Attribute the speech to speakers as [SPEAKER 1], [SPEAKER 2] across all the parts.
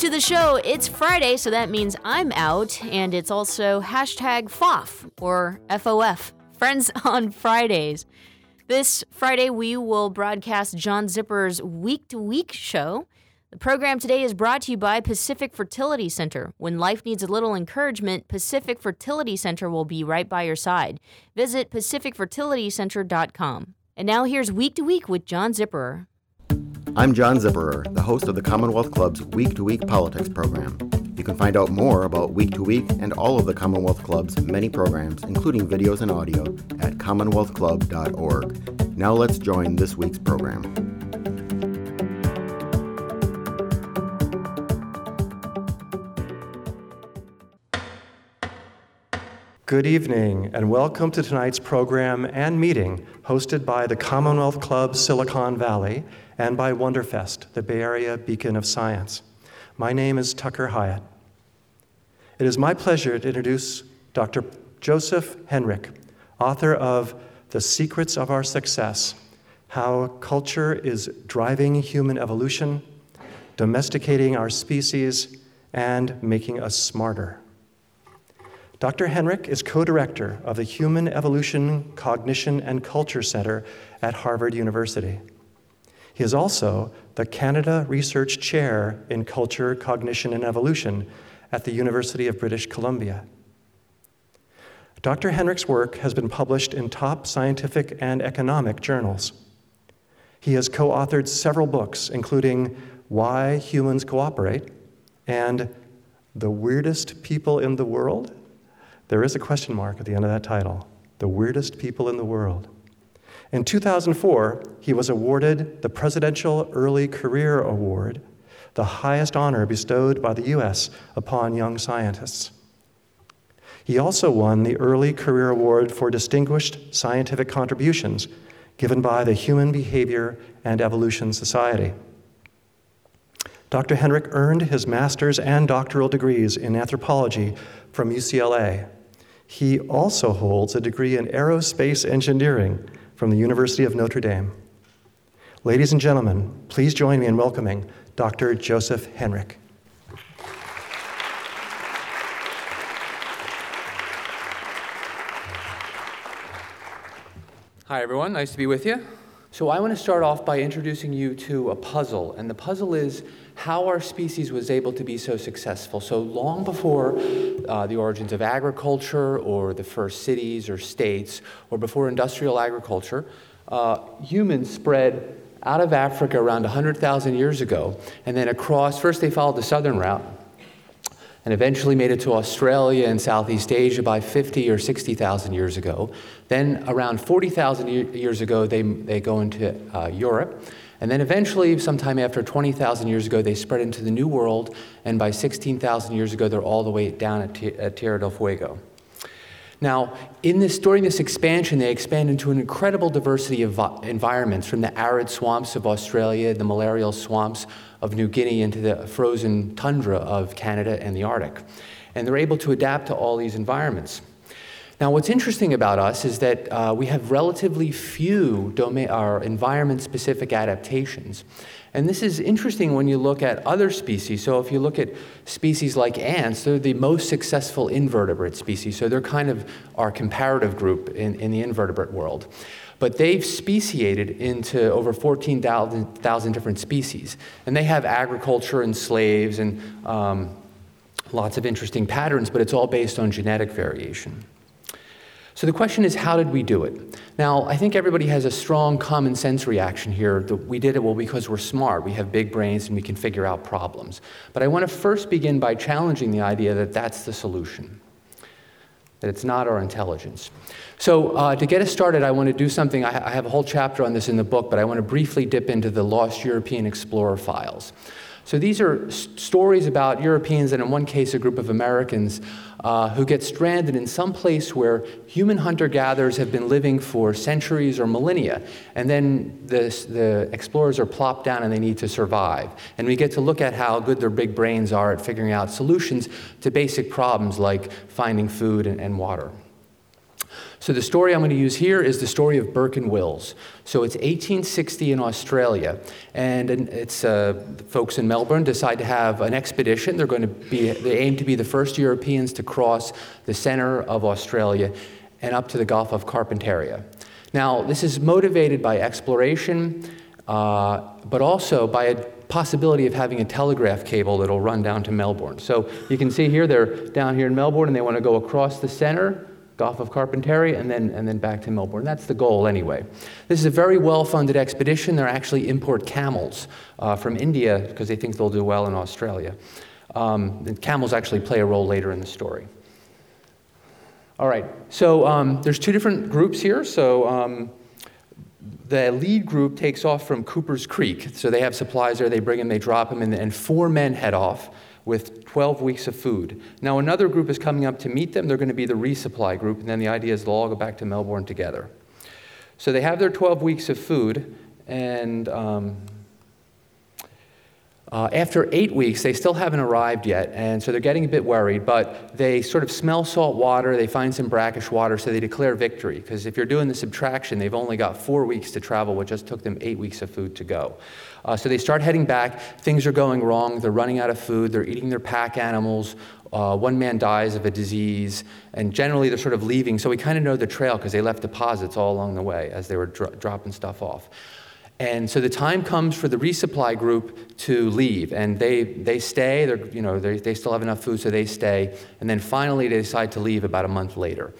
[SPEAKER 1] To the show. It's Friday, so that means I'm out, and it's also hashtag FOF or FOF, Friends on Fridays. This Friday, we will broadcast John Zipperer's Week to Week show. The program today is brought to you by Pacific Fertility Center. When life needs a little encouragement, Pacific Fertility Center will be right by your side. Visit pacificfertilitycenter.com. And now here's Week to Week with John Zipperer.
[SPEAKER 2] I'm John Zipperer, the host of the Commonwealth Club's Week to Week Politics program. You can find out more about Week to Week and all of the Commonwealth Club's many programs, including videos and audio, at commonwealthclub.org. Now let's join this week's program.
[SPEAKER 3] Good evening, and welcome to tonight's program and meeting hosted by the Commonwealth Club Silicon Valley and by Wonderfest, the Bay Area beacon of science. My name is Tucker Hyatt. It is my pleasure to introduce Dr. Joseph Henrich, author of The Secrets of Our Success How Culture is Driving Human Evolution, Domesticating Our Species, and Making Us Smarter. Dr. Henrich is co director of the Human Evolution, Cognition, and Culture Center at Harvard University. He is also the Canada Research Chair in Culture, Cognition, and Evolution at the University of British Columbia. Dr. Henrich's work has been published in top scientific and economic journals. He has co authored several books, including Why Humans Cooperate and The Weirdest People in the World there is a question mark at the end of that title The Weirdest People in the World. In 2004, he was awarded the Presidential Early Career Award, the highest honor bestowed by the U.S. upon young scientists. He also won the Early Career Award for Distinguished Scientific Contributions given by the Human Behavior and Evolution Society. Dr. Henrich earned his master's and doctoral degrees in anthropology from UCLA he also holds a degree in aerospace engineering from the University of Notre Dame. Ladies and gentlemen, please join me in welcoming Dr. Joseph Henrich.
[SPEAKER 4] Hi, everyone. Nice to be with you. So, I want to start off by introducing you to a puzzle. And the puzzle is how our species was able to be so successful. So long before uh, the origins of agriculture or the first cities or states or before industrial agriculture, uh, humans spread out of Africa around 100,000 years ago and then across, first they followed the southern route and eventually made it to Australia and Southeast Asia by 50 or 60,000 years ago. Then around 40,000 years ago, they, they go into uh, Europe. And then eventually, sometime after 20,000 years ago, they spread into the New World, and by 16,000 years ago, they're all the way down at, T- at Tierra del Fuego. Now, in this, during this expansion, they expand into an incredible diversity of environments, from the arid swamps of Australia, the malarial swamps of New Guinea, into the frozen tundra of Canada and the Arctic. And they're able to adapt to all these environments. Now, what's interesting about us is that uh, we have relatively few domain, or environment-specific adaptations. And this is interesting when you look at other species. So, if you look at species like ants, they're the most successful invertebrate species. So, they're kind of our comparative group in, in the invertebrate world. But they've speciated into over 14,000 different species. And they have agriculture and slaves and um, lots of interesting patterns, but it's all based on genetic variation. So the question is, how did we do it? Now, I think everybody has a strong common sense reaction here that we did it well because we're smart. We have big brains and we can figure out problems. But I want to first begin by challenging the idea that that's the solution, that it's not our intelligence. So, uh, to get us started, I want to do something. I, I have a whole chapter on this in the book, but I want to briefly dip into the lost European explorer files. So these are s- stories about Europeans, and in one case, a group of Americans, uh, who get stranded in some place where human hunter gatherers have been living for centuries or millennia. And then the, the explorers are plopped down and they need to survive. And we get to look at how good their big brains are at figuring out solutions to basic problems like finding food and, and water. So the story I'm going to use here is the story of Burke and Wills. So it's 1860 in Australia, and it's uh, folks in Melbourne decide to have an expedition. They're going to be they aim to be the first Europeans to cross the center of Australia and up to the Gulf of Carpentaria. Now this is motivated by exploration, uh, but also by a possibility of having a telegraph cable that'll run down to Melbourne. So you can see here they're down here in Melbourne and they want to go across the center Gulf of Carpentaria, and then, and then back to Melbourne. That's the goal, anyway. This is a very well funded expedition. They actually import camels uh, from India because they think they'll do well in Australia. Um, and camels actually play a role later in the story. All right, so um, there's two different groups here. So um, the lead group takes off from Cooper's Creek. So they have supplies there, they bring them, they drop them, and, and four men head off with 12 weeks of food. Now, another group is coming up to meet them. They're going to be the resupply group, and then the idea is they'll all go back to Melbourne together. So they have their 12 weeks of food, and um, uh, after eight weeks, they still haven't arrived yet, and so they're getting a bit worried, but they sort of smell salt water, they find some brackish water, so they declare victory. Because if you're doing the subtraction, they've only got four weeks to travel, which just took them eight weeks of food to go. Uh, so they start heading back, things are going wrong, they're running out of food, they're eating their pack animals. Uh, one man dies of a disease, and generally they're sort of leaving, so we kind of know the trail because they left deposits all along the way as they were dro- dropping stuff off. And so the time comes for the resupply group to leave, and they, they stay. They're, you know, they, they still have enough food, so they stay. And then finally, they decide to leave about a month later.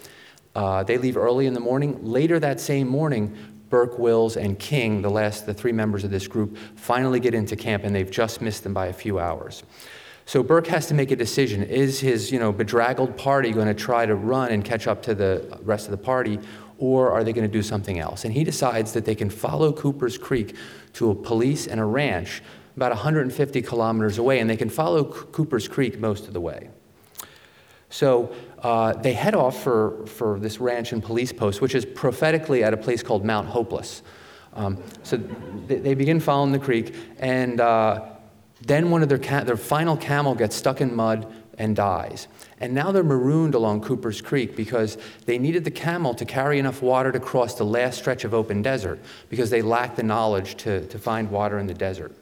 [SPEAKER 4] Uh, they leave early in the morning. Later that same morning, Burke, Wills, and King, the last, the three members of this group, finally get into camp, and they've just missed them by a few hours. So Burke has to make a decision. Is his, you know, bedraggled party going to try to run and catch up to the rest of the party, or are they going to do something else? And he decides that they can follow Cooper's Creek to a police and a ranch about 150 kilometers away, and they can follow C- Cooper's Creek most of the way. So uh, they head off for, for this ranch and police post, which is prophetically at a place called Mount Hopeless. Um, so they, they, begin following the creek, and uh, then one of their, ca- their final camel gets stuck in mud and dies. And now they're marooned along Cooper's Creek because they needed the camel to carry enough water to cross the last stretch of open desert because they lacked the knowledge to, to find water in the desert.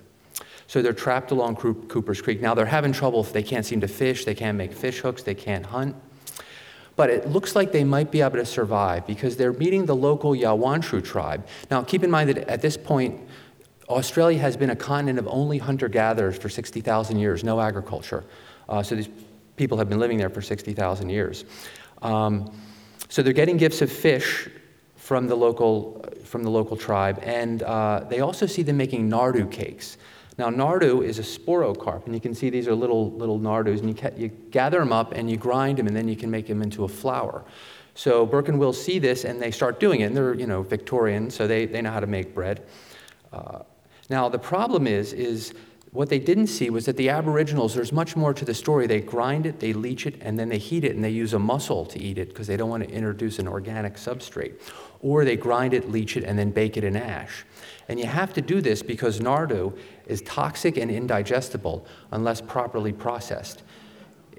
[SPEAKER 4] So they're trapped along Cooper's Creek. Now they're having trouble they can't seem to fish, they can't make fish hooks, they can't hunt. But it looks like they might be able to survive because they're meeting the local Yawanchu tribe. Now keep in mind that at this point, Australia has been a continent of only hunter gatherers for 60,000 years, no agriculture. Uh, so these people have been living there for 60,000 years. Um, so they're getting gifts of fish from the local, from the local tribe, and uh, they also see them making nardoo cakes. Now, nardoo is a sporocarp, and you can see these are little, little nardoos, and you, ca- you gather them up and you grind them, and then you can make them into a flour. So Burke and Will see this, and they start doing it, and they're, you know, Victorian, so they, they know how to make bread. Uh, now, the problem is, is what they didn't see was that the Aboriginals, there's much more to the story. They grind it, they leach it, and then they heat it, and they use a mussel to eat it because they don't want to introduce an organic substrate. Or they grind it, leach it, and then bake it in ash. And you have to do this because nardoo is toxic and indigestible unless properly processed.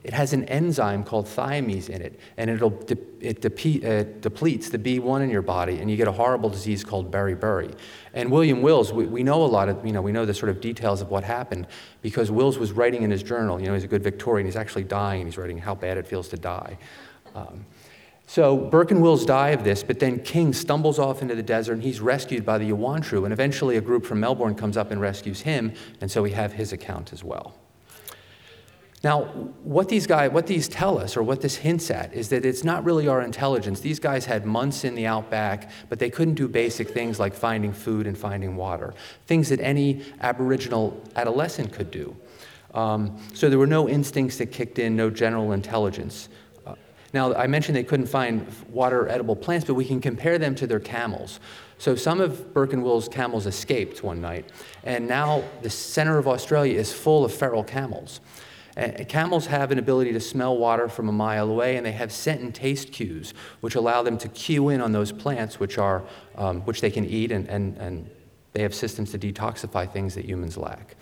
[SPEAKER 4] It has an enzyme called thiaminase in it, and it'll de- it de- uh, depletes the B1 in your body, and you get a horrible disease called beriberi. And William Wills, we, we know a lot of, you know, we know the sort of details of what happened because Wills was writing in his journal, you know, he's a good Victorian, he's actually dying, and he's writing how bad it feels to die. Um, so Burke and Wills die of this, but then King stumbles off into the desert and he's rescued by the Yawanchu, and eventually a group from Melbourne comes up and rescues him, and so we have his account as well. Now, what these guys, what these tell us, or what this hints at, is that it's not really our intelligence. These guys had months in the outback, but they couldn't do basic things like finding food and finding water, things that any Aboriginal adolescent could do. Um, so there were no instincts that kicked in, no general intelligence. Uh, now, I mentioned they couldn't find water edible plants, but we can compare them to their camels. So some of Burke and Will's camels escaped one night, and now the center of Australia is full of feral camels. And camels have an ability to smell water from a mile away, and they have scent and taste cues, which allow them to cue in on those plants, which, are, um, which they can eat, and, and, and they have systems to detoxify things that humans lack.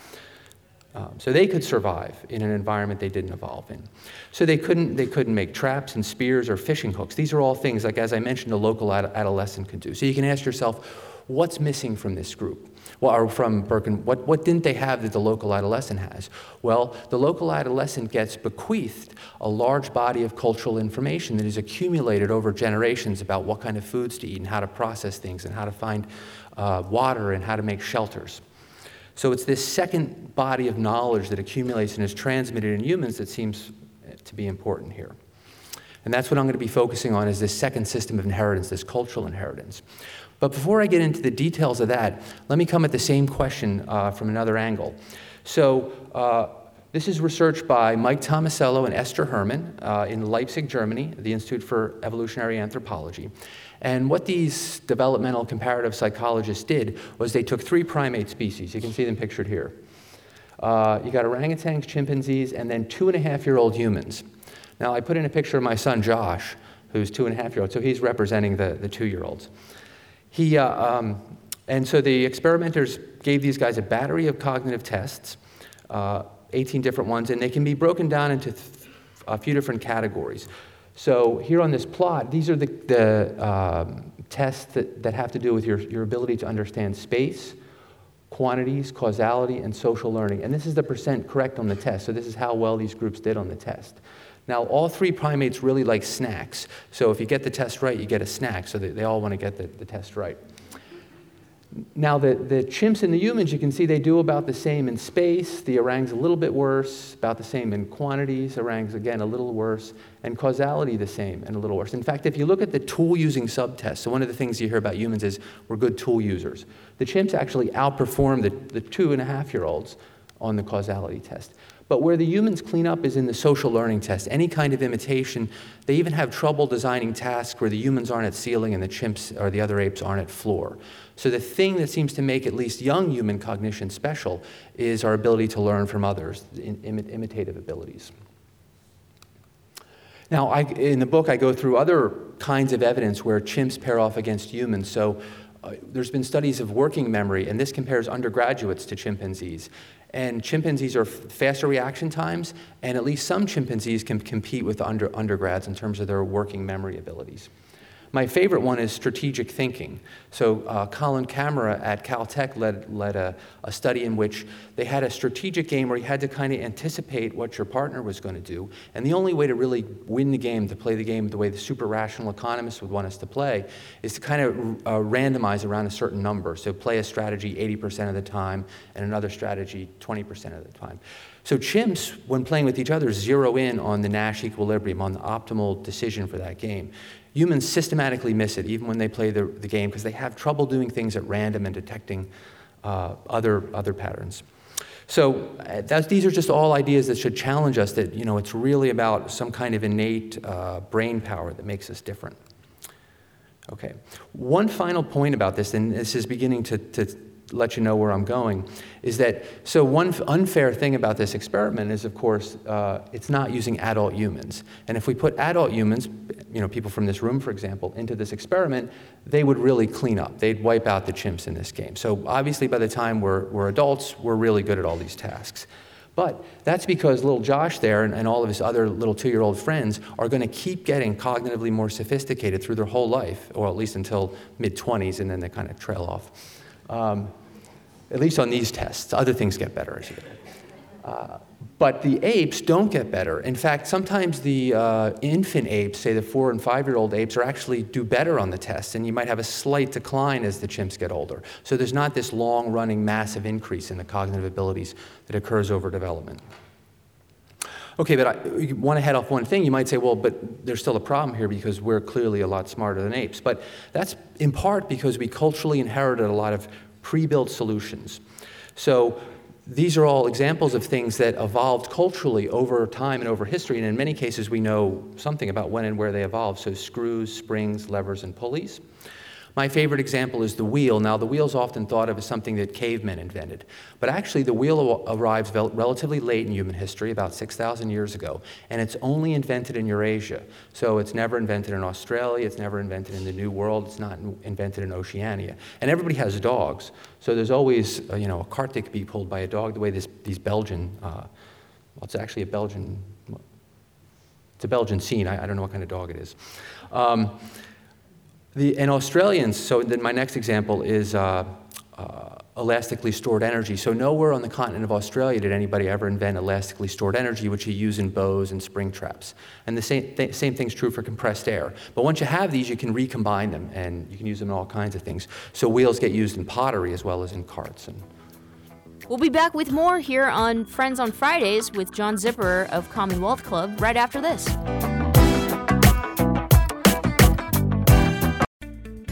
[SPEAKER 4] Um, so they could survive in an environment they didn't evolve in. So they couldn't, they couldn't make traps and spears or fishing hooks. These are all things, like as I mentioned, a local ad- adolescent can do. So you can ask yourself, what's missing from this group? Well, or from Birken, what, what didn't they have that the local adolescent has? Well, the local adolescent gets bequeathed a large body of cultural information that is accumulated over generations about what kind of foods to eat and how to process things and how to find uh, water and how to make shelters. So it's this second body of knowledge that accumulates and is transmitted in humans that seems to be important here. And that's what I'm going to be focusing on is this second system of inheritance, this cultural inheritance. But before I get into the details of that, let me come at the same question uh, from another angle. So uh, this is research by Mike Tomasello and Esther Herrmann uh, in Leipzig, Germany, the Institute for Evolutionary Anthropology. And what these developmental comparative psychologists did was they took three primate species. You can see them pictured here. Uh, you got orangutans, chimpanzees, and then two and a half year old humans. Now, I put in a picture of my son Josh, who's two and a half year old, so he's representing the, the two year olds. He, uh, um, and so the experimenters gave these guys a battery of cognitive tests, uh, 18 different ones, and they can be broken down into th- a few different categories. So here on this plot, these are the, the um, tests that, that have to do with your, your ability to understand space, quantities, causality, and social learning. And this is the percent correct on the test. So this is how well these groups did on the test. Now, all three primates really like snacks. So if you get the test right, you get a snack. So they, they all want to get the, the test right. Now, the, the chimps and the humans, you can see they do about the same in space. The orang's a little bit worse, about the same in quantities. Orang's, again, a little worse. And causality, the same and a little worse. In fact, if you look at the tool using subtest, so one of the things you hear about humans is we're good tool users. The chimps actually outperform the, the two and a half year olds on the causality test. But where the humans clean up is in the social learning test. Any kind of imitation, they even have trouble designing tasks where the humans aren't at ceiling and the chimps or the other apes aren't at floor. So the thing that seems to make at least young human cognition special is our ability to learn from others, imitative abilities. Now, I, in the book, I go through other kinds of evidence where chimps pair off against humans. So uh, there's been studies of working memory, and this compares undergraduates to chimpanzees. And chimpanzees are faster reaction times, and at least some chimpanzees can compete with under, undergrads in terms of their working memory abilities. My favorite one is strategic thinking. So, uh, Colin Camerer at Caltech led, led a, a, study in which they had a strategic game where you had to kind of anticipate what your partner was going to do. And the only way to really win the game, to play the game the way the super rational economists would want us to play, is to kind of uh, randomize around a certain number. So, play a strategy 80% of the time and another strategy 20% of the time. So chimps, when playing with each other, zero in on the Nash equilibrium, on the optimal decision for that game. Humans systematically miss it, even when they play the, the game, because they have trouble doing things at random and detecting uh, other, other patterns. So uh, these are just all ideas that should challenge us that, you know, it's really about some kind of innate uh, brain power that makes us different. Okay. One final point about this, and this is beginning to, to let you know where I'm going, is that so one unfair thing about this experiment is, of course, uh, it's not using adult humans. And if we put adult humans, you know, people from this room, for example, into this experiment, they would really clean up. They'd wipe out the chimps in this game. So obviously, by the time we're, we're adults, we're really good at all these tasks. But that's because little Josh there and, and all of his other little two year old friends are going to keep getting cognitively more sophisticated through their whole life, or at least until mid 20s, and then they kind of trail off. Um, at least on these tests. Other things get better as you get but the apes don't get better. In fact, sometimes the uh, infant apes, say the four and five year old apes, are actually do better on the tests, and you might have a slight decline as the chimps get older. So there's not this long running massive increase in the cognitive abilities that occurs over development. Okay, but I want to head off one thing. You might say, well, but there's still a problem here because we're clearly a lot smarter than apes. But that's in part because we culturally inherited a lot of pre built solutions. So these are all examples of things that evolved culturally over time and over history. And in many cases, we know something about when and where they evolved. So screws, springs, levers, and pulleys. My favorite example is the wheel. Now, the wheel is often thought of as something that cavemen invented, but actually, the wheel arrives relatively late in human history, about 6,000 years ago, and it's only invented in Eurasia. So it's never invented in Australia, it's never invented in the New World, it's not invented in Oceania. And everybody has dogs, so there's always uh, you know, a cart that could be pulled by a dog, the way this, these Belgian, uh, well, it's actually a Belgian, it's a Belgian scene, I, I don't know what kind of dog it is. Um, the, and Australians, so then my next example is uh, uh, elastically stored energy. So nowhere on the continent of Australia did anybody ever invent elastically stored energy, which you use in bows and spring traps. And the same, th- same thing's true for compressed air. But once you have these, you can recombine them, and you can use them in all kinds of things. So wheels get used in pottery as well as in carts. And
[SPEAKER 1] We'll be back with more here on Friends on Fridays with John Zipperer of Commonwealth Club right after this.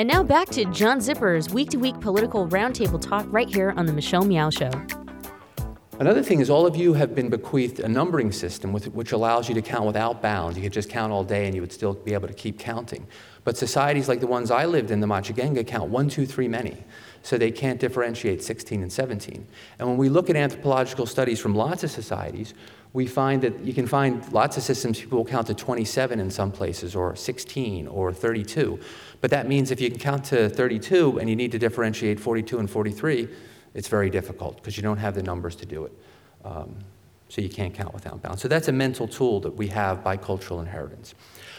[SPEAKER 1] And now back to John Zipperer's week to week political roundtable talk right here on The Michelle Meow Show.
[SPEAKER 4] Another thing is, all of you have been bequeathed a numbering system with, which allows you to count without bounds. You could just count all day and you would still be able to keep counting. But societies like the ones I lived in, the Machiguenga, count one, two, three, many. So they can't differentiate 16 and 17. And when we look at anthropological studies from lots of societies, we find that you can find lots of systems people will count to 27 in some places, or 16, or 32. But that means if you can count to 32 and you need to differentiate 42 and 43, it's very difficult because you don't have the numbers to do it. Um, so you can't count without bounds. So that's a mental tool that we have by cultural inheritance.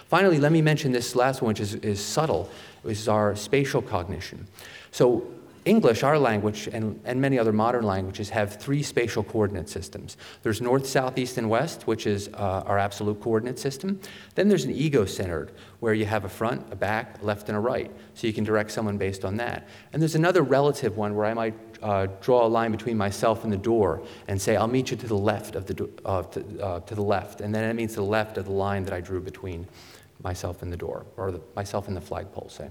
[SPEAKER 4] Finally, let me mention this last one, which is, is subtle, which is our spatial cognition. So English, our language, and, and many other modern languages have three spatial coordinate systems. There's north, south, east, and west, which is uh, our absolute coordinate system. Then there's an ego centered, where you have a front, a back, a left, and a right. So you can direct someone based on that. And there's another relative one where I might uh, draw a line between myself and the door and say, I'll meet you to the left of the, do- uh, to, to the left. And then it means the left of the line that I drew between myself and the door, or the, myself and the flagpole, say.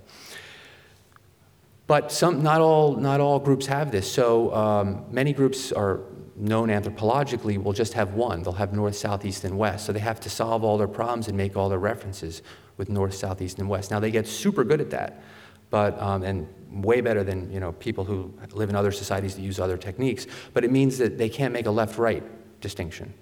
[SPEAKER 4] But some, not, all, not all groups have this. So um, many groups are known anthropologically will just have one. They'll have north, south, east, and west. So they have to solve all their problems and make all their references with north, south, east, and west. Now they get super good at that, but um, and way better than you know people who live in other societies that use other techniques. But it means that they can't make a left-right distinction.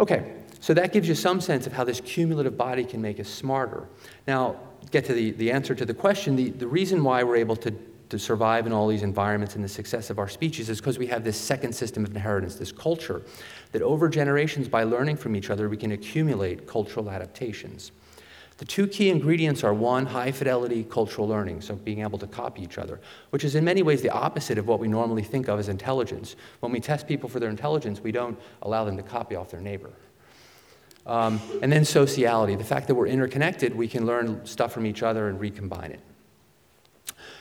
[SPEAKER 4] Okay, so that gives you some sense of how this cumulative body can make us smarter. Now, get to the, the answer to the question, the, the reason why we're able to, to survive in all these environments and the success of our species is because we have this second system of inheritance, this culture, that over generations, by learning from each other, we can accumulate cultural adaptations. The two key ingredients are one, high fidelity cultural learning, so being able to copy each other, which is in many ways the opposite of what we normally think of as intelligence. When we test people for their intelligence, we don't allow them to copy off their neighbor. Um, and then sociality, the fact that we're interconnected, we can learn stuff from each other and recombine it.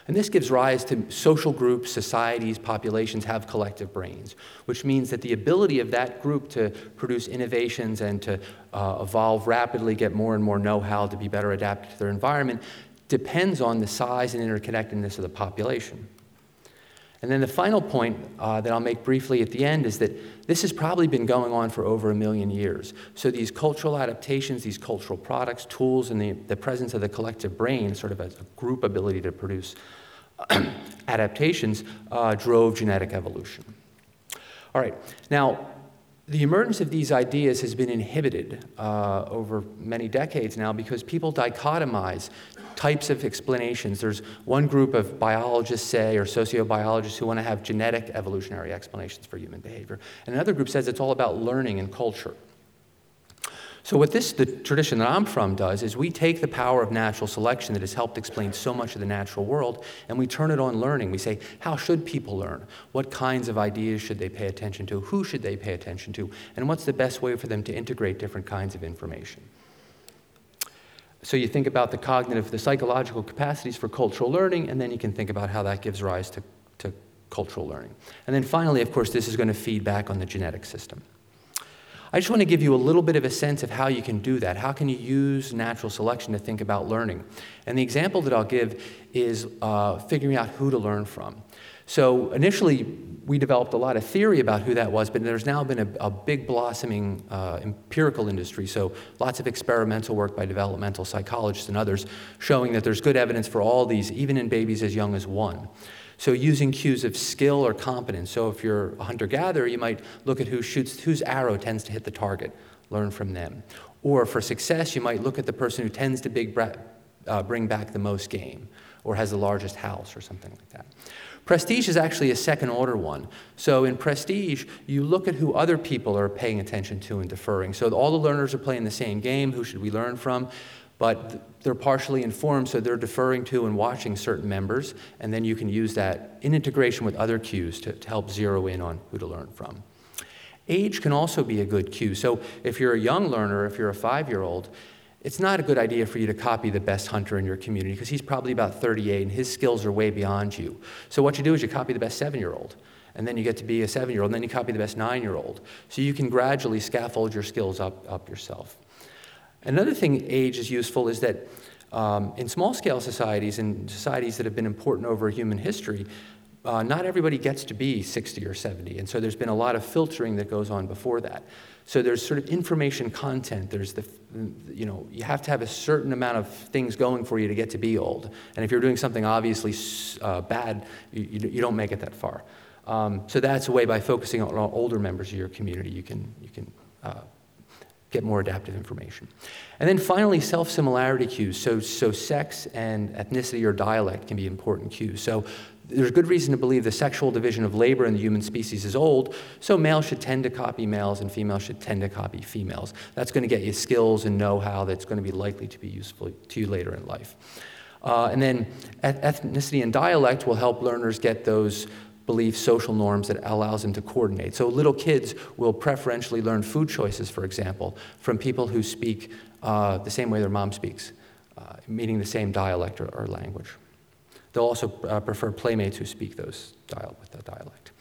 [SPEAKER 4] And this gives rise to social groups, societies, populations have collective brains, which means that the ability of that group to produce innovations and to uh, evolve rapidly, get more and more know how to be better adapted to their environment, depends on the size and interconnectedness of the population. And then the final point uh, that I'll make briefly at the end is that this has probably been going on for over a million years. So these cultural adaptations, these cultural products, tools, and the, the presence of the collective brain, sort of as a group ability to produce adaptations, uh, drove genetic evolution. All right, now the emergence of these ideas has been inhibited uh, over many decades now because people dichotomize types of explanations. There's one group of biologists, say, or sociobiologists who want to have genetic evolutionary explanations for human behavior. And another group says it's all about learning and culture. So, what this, the tradition that I'm from, does is we take the power of natural selection that has helped explain so much of the natural world and we turn it on learning. We say, how should people learn? What kinds of ideas should they pay attention to? Who should they pay attention to? And what's the best way for them to integrate different kinds of information? So, you think about the cognitive, the psychological capacities for cultural learning, and then you can think about how that gives rise to, to cultural learning. And then finally, of course, this is going to feed back on the genetic system. I just want to give you a little bit of a sense of how you can do that. How can you use natural selection to think about learning? And the example that I'll give is uh, figuring out who to learn from. So initially, we developed a lot of theory about who that was, but there's now been a, a big blossoming uh, empirical industry. So lots of experimental work by developmental psychologists and others showing that there's good evidence for all these, even in babies as young as one. So using cues of skill or competence. So if you're a hunter-gatherer, you might look at who shoots, whose arrow tends to hit the target, learn from them. Or for success, you might look at the person who tends to big, uh, bring back the most game or has the largest house or something like that. Prestige is actually a second order one. So in prestige, you look at who other people are paying attention to and deferring. So all the learners are playing the same game. Who should we learn from? but they're partially informed, so they're deferring to and watching certain members, and then you can use that in integration with other cues to, to help zero in on who to learn from. Age can also be a good cue. So if you're a young learner, if you're a five year old, it's not a good idea for you to copy the best hunter in your community because he's probably about 38 and his skills are way beyond you. So what you do is you copy the best seven year old. And then you get to be a seven year old, and then you copy the best nine year old. So you can gradually scaffold your skills up, up yourself. Another thing age is useful is that um, in small scale societies and societies that have been important over human history, uh, not everybody gets to be 60 or 70. And so there's been a lot of filtering that goes on before that. So there's sort of information content. There's the, you know, you have to have a certain amount of things going for you to get to be old. And if you're doing something obviously uh, bad, you, you, don't make it that far. Um, so that's a way by focusing on older members of your community, you can, you can uh, get more adaptive information. And then finally, self similarity cues. So, so sex and ethnicity or dialect can be important cues. So there's good reason to believe the sexual division of labor in the human species is old, so males should tend to copy males and females should tend to copy females. That's going to get you skills and know how that's going to be likely to be useful to you later in life. Uh, and then ethnicity and dialect will help learners get those beliefs, social norms that allows them to coordinate. So little kids will preferentially learn food choices, for example, from people who speak uh, the same way their mom speaks, uh, meaning the same dialect or, or language. They'll also uh, prefer playmates who speak those dial- with the dialect.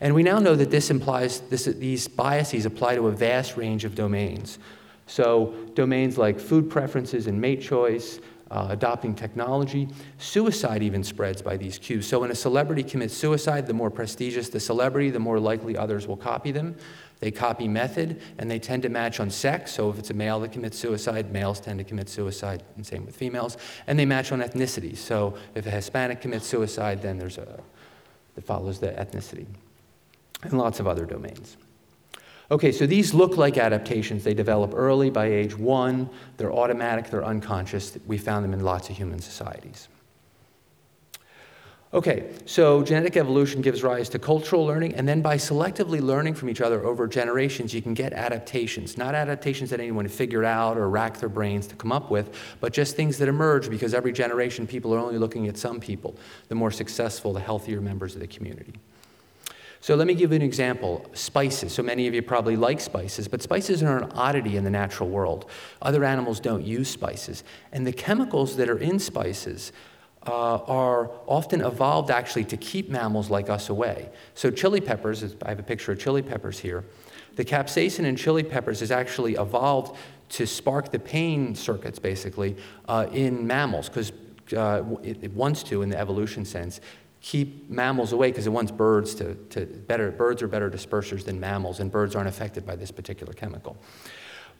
[SPEAKER 4] And we now know that this implies this, these biases apply to a vast range of domains. So domains like food preferences and mate choice, uh, adopting technology. Suicide even spreads by these cues. So when a celebrity commits suicide, the more prestigious the celebrity, the more likely others will copy them. They copy method, and they tend to match on sex. So if it's a male that commits suicide, males tend to commit suicide, and same with females. And they match on ethnicity. So if a Hispanic commits suicide, then there's a that follows the ethnicity, and lots of other domains. Okay, so these look like adaptations. They develop early by age one. They're automatic, they're unconscious. We found them in lots of human societies. Okay, so genetic evolution gives rise to cultural learning, and then by selectively learning from each other over generations, you can get adaptations. Not adaptations that anyone figured out or racked their brains to come up with, but just things that emerge because every generation people are only looking at some people, the more successful, the healthier members of the community. So let me give you an example. Spices. So many of you probably like spices, but spices are an oddity in the natural world. Other animals don't use spices. And the chemicals that are in spices uh, are often evolved actually to keep mammals like us away. So chili peppers, I have a picture of chili peppers here. The capsaicin in chili peppers is actually evolved to spark the pain circuits, basically, uh, in mammals, because uh, it, it wants to in the evolution sense keep mammals away because it wants birds to, to better birds are better dispersers than mammals and birds aren't affected by this particular chemical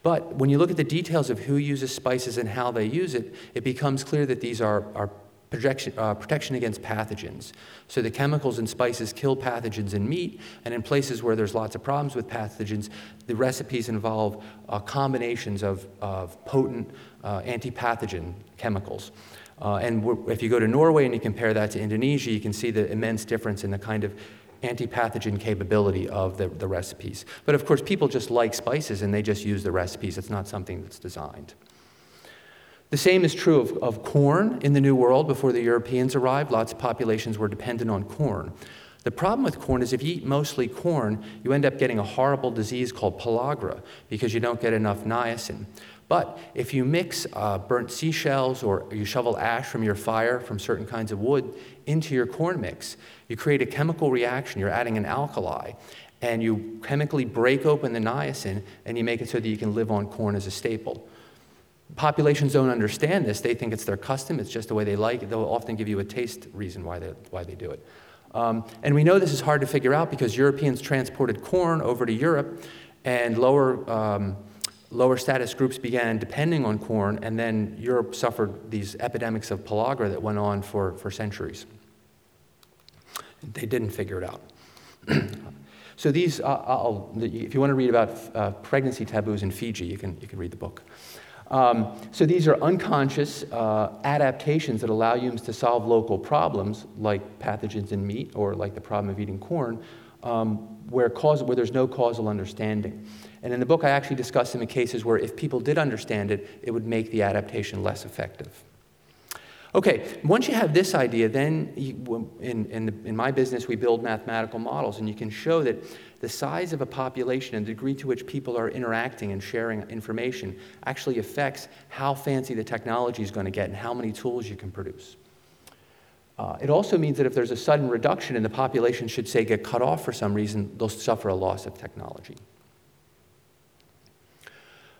[SPEAKER 4] but when you look at the details of who uses spices and how they use it it becomes clear that these are, are protection, uh, protection against pathogens. So the chemicals in spices kill pathogens in meat, and in places where there's lots of problems with pathogens, the recipes involve uh, combinations of, of potent uh, antipathogen chemicals. Uh, and if you go to Norway and you compare that to Indonesia, you can see the immense difference in the kind of antipathogen capability of the, the recipes. But of course, people just like spices and they just use the recipes. It's not something that's designed. The same is true of, of corn in the New World. Before the Europeans arrived, lots of populations were dependent on corn. The problem with corn is if you eat mostly corn, you end up getting a horrible disease called pellagra because you don't get enough niacin. But if you mix uh, burnt seashells or you shovel ash from your fire from certain kinds of wood into your corn mix, you create a chemical reaction. You're adding an alkali. And you chemically break open the niacin and you make it so that you can live on corn as a staple. Populations don't understand this. They think it's their custom, it's just the way they like it. They'll often give you a taste reason why they, why they do it. Um, and we know this is hard to figure out because Europeans transported corn over to Europe, and lower, um, lower status groups began depending on corn, and then Europe suffered these epidemics of pellagra that went on for, for centuries. They didn't figure it out. so these, uh, if you want to read about uh, pregnancy taboos in Fiji, you can, you can read the book. Um, so these are unconscious uh, adaptations that allow humans to solve local problems like pathogens in meat or like the problem of eating corn um, where, cause, where there's no causal understanding. And in the book, I actually discuss some cases where if people did understand it, it would make the adaptation less effective. Okay, once you have this idea, then you, in, in, the, in my business, we build mathematical models, and you can show that the size of a population and the degree to which people are interacting and sharing information actually affects how fancy the technology is going to get and how many tools you can produce. Uh, it also means that if there's a sudden reduction in the population, should say get cut off for some reason, they'll suffer a loss of technology.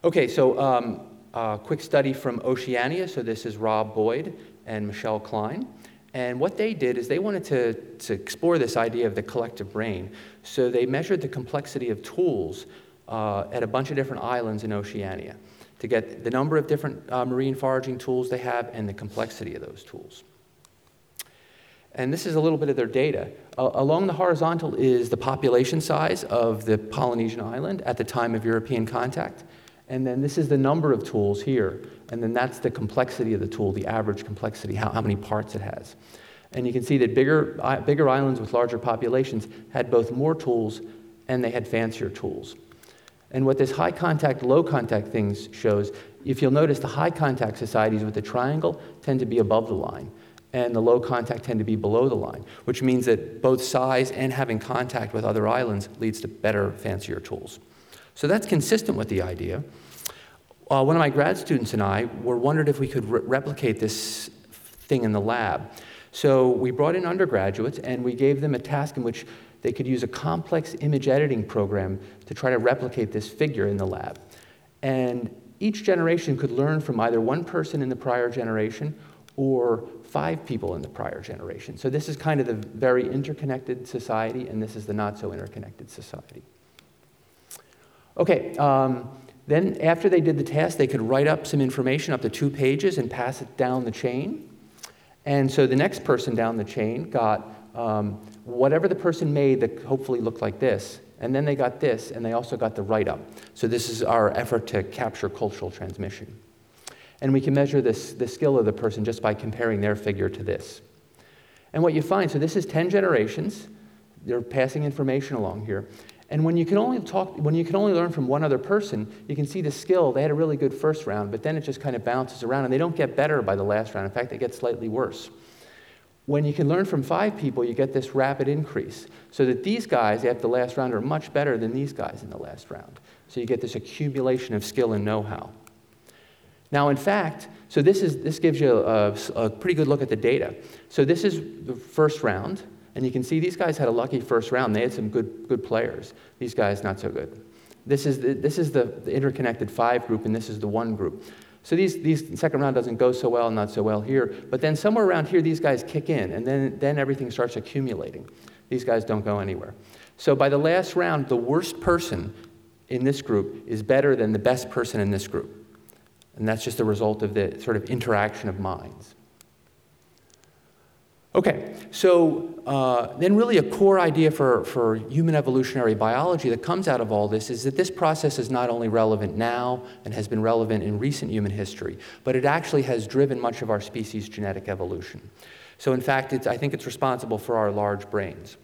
[SPEAKER 4] Okay, so um, a quick study from Oceania. So this is Rob Boyd and Michelle Kline. And what they did is they wanted to, to explore this idea of the collective brain. So they measured the complexity of tools uh, at a bunch of different islands in Oceania to get the number of different uh, marine foraging tools they have and the complexity of those tools. And this is a little bit of their data. Uh, along the horizontal is the population size of the Polynesian island at the time of European contact. And then this is the number of tools here. And then that's the complexity of the tool, the average complexity, how, how many parts it has. And you can see that bigger, bigger islands with larger populations had both more tools and they had fancier tools. And what this high contact, low contact things shows, if you'll notice, the high contact societies with the triangle tend to be above the line, and the low contact tend to be below the line, which means that both size and having contact with other islands leads to better, fancier tools. So that's consistent with the idea. Uh, one of my grad students and I were wondered if we could re- replicate this thing in the lab. So we brought in undergraduates and we gave them a task in which they could use a complex image editing program to try to replicate this figure in the lab. And each generation could learn from either one person in the prior generation or five people in the prior generation. So this is kind of the very interconnected society, and this is the not so interconnected society. Okay, um, then after they did the task, they could write up some information up to two pages and pass it down the chain. And so the next person down the chain got um, whatever the person made that hopefully looked like this. And then they got this, and they also got the write up. So this is our effort to capture cultural transmission. And we can measure this, the skill of the person just by comparing their figure to this. And what you find, so this is 10 generations. They're passing information along here. And when you can only talk, when you can only learn from one other person, you can see the skill. They had a really good first round, but then it just kind of bounces around, and they don't get better by the last round. In fact, they get slightly worse. When you can learn from five people, you get this rapid increase. So that these guys after the last round are much better than these guys in the last round. So you get this accumulation of skill and know-how. Now, in fact, so this is this gives you a, a pretty good look at the data. So this is the first round. And you can see these guys had a lucky first round. They had some good, good players. These guys, not so good. This is the, this is the, the interconnected five group, and this is the one group. So these, these second round doesn't go so well, not so well here. But then somewhere around here, these guys kick in, and then, then everything starts accumulating. These guys don't go anywhere. So by the last round, the worst person in this group is better than the best person in this group. And that's just a result of the sort of interaction of minds. Okay, so uh, then really a core idea for, for human evolutionary biology that comes out of all this is that this process is not only relevant now and has been relevant in recent human history, but it actually has driven much of our species' genetic evolution. So in fact, I think it's responsible for our large brains.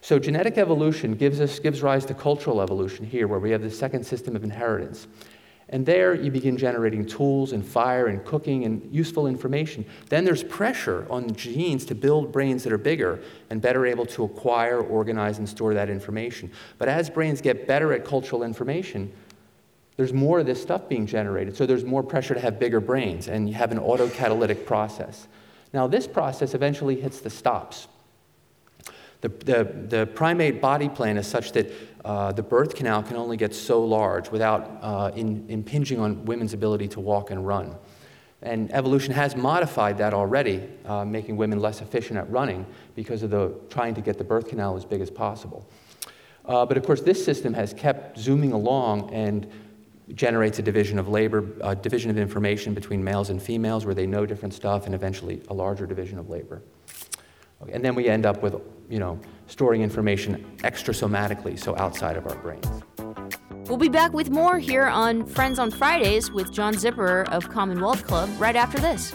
[SPEAKER 4] So genetic evolution gives, us, gives rise to cultural evolution here, where we have the second system of inheritance. And there you begin generating tools and fire and cooking and useful information. Then there's pressure on genes to build brains that are bigger and better able to acquire, organize, and store that information. But as brains get better at cultural information, there's more of this stuff being generated. So there's more pressure to have bigger brains, and you have an autocatalytic process. Now, this process eventually hits the stops. The, the, the primate body plan is such that uh, the birth canal can only get so large without uh, in, impinging on women's ability to walk and run. And evolution has modified that already, uh, making women less efficient at running because of the trying to get the birth canal as big as possible. Uh, but of course, this system has kept zooming along and generates a division of labor, a division of information between males and females where they know different stuff, and eventually a larger division of labor. And then we end up with you know, storing information extrasomatically, so outside of our brains.
[SPEAKER 1] We'll be back with more here on Friends on Fridays with John Zipperer of Commonwealth Club right after this.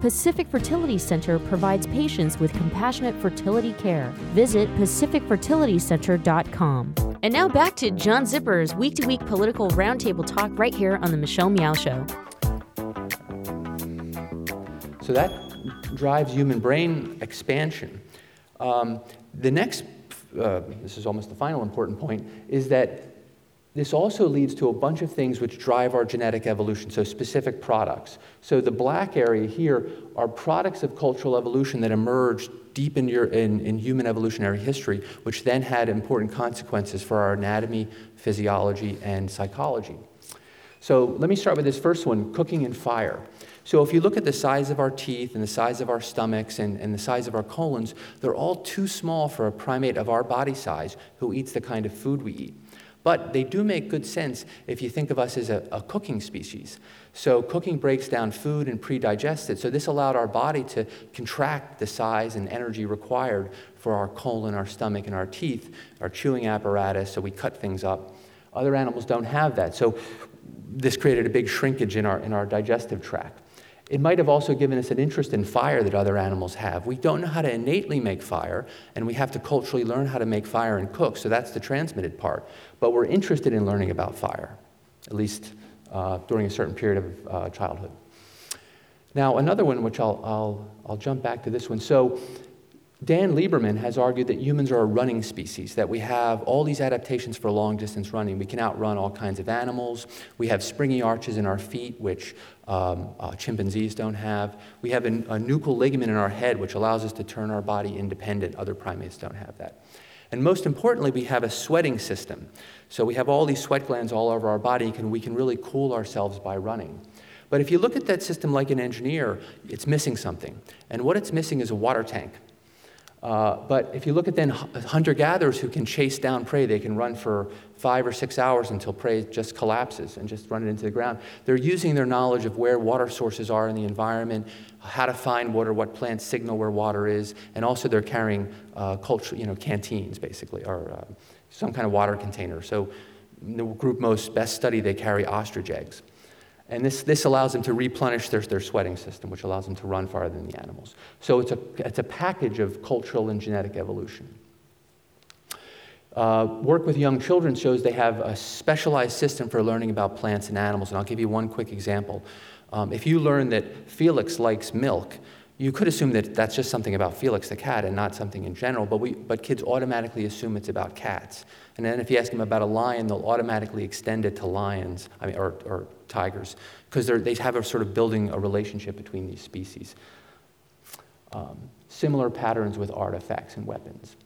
[SPEAKER 1] Pacific Fertility Center provides patients with compassionate fertility care. Visit pacificfertilitycenter.com. And now back to John Zipperer's week to week political roundtable talk right here on The Michelle Meow Show.
[SPEAKER 4] So that drives human brain expansion. Um, the next, uh, this is almost the final important point, is that this also leads to a bunch of things which drive our genetic evolution, so specific products. So the black area here are products of cultural evolution that emerged deep in, your, in, in human evolutionary history, which then had important consequences for our anatomy, physiology, and psychology. So let me start with this first one cooking and fire. So if you look at the size of our teeth and the size of our stomachs and, and the size of our colons, they're all too small for a primate of our body size who eats the kind of food we eat. But they do make good sense if you think of us as a, a cooking species. So cooking breaks down food and pre-digests it. So this allowed our body to contract the size and energy required for our colon, our stomach, and our teeth, our chewing apparatus, so we cut things up. Other animals don't have that. So this created a big shrinkage in our, in our digestive tract. It might have also given us an interest in fire that other animals have. We don't know how to innately make fire, and we have to culturally learn how to make fire and cook, so that's the transmitted part. But we're interested in learning about fire, at least uh, during a certain period of uh, childhood. Now, another one, which I'll, I'll, I'll jump back to this one. So, Dan Lieberman has argued that humans are a running species, that we have all these adaptations for long distance running. We can outrun all kinds of animals. We have springy arches in our feet, which um, uh, chimpanzees don't have. We have a, a nuchal ligament in our head, which allows us to turn our body independent. Other primates don't have that. And most importantly, we have a sweating system. So we have all these sweat glands all over our body, and we can really cool ourselves by running. But if you look at that system like an engineer, it's missing something. And what it's missing is a water tank. Uh, but if you look at then hunter gatherers who can chase down prey, they can run for five or six hours until prey just collapses and just run it into the ground. They're using their knowledge of where water sources are in the environment, how to find water, what plants signal where water is, and also they're carrying uh, culture, you know, canteens basically, or uh, some kind of water container. So the group most best study, they carry ostrich eggs. And this, this allows them to replenish their, their sweating system, which allows them to run farther than the animals. So it's a, it's a package of cultural and genetic evolution. Uh, work with young children shows they have a specialized system for learning about plants and animals. And I'll give you one quick example. Um, if you learn that Felix likes milk, you could assume that that's just something about Felix the cat and not something in general, but, we, but kids automatically assume it's about cats. And then if you ask them about a lion, they'll automatically extend it to lions, I mean, or, or tigers, because they have a sort of building a relationship between these species. Um, similar patterns with artifacts and weapons.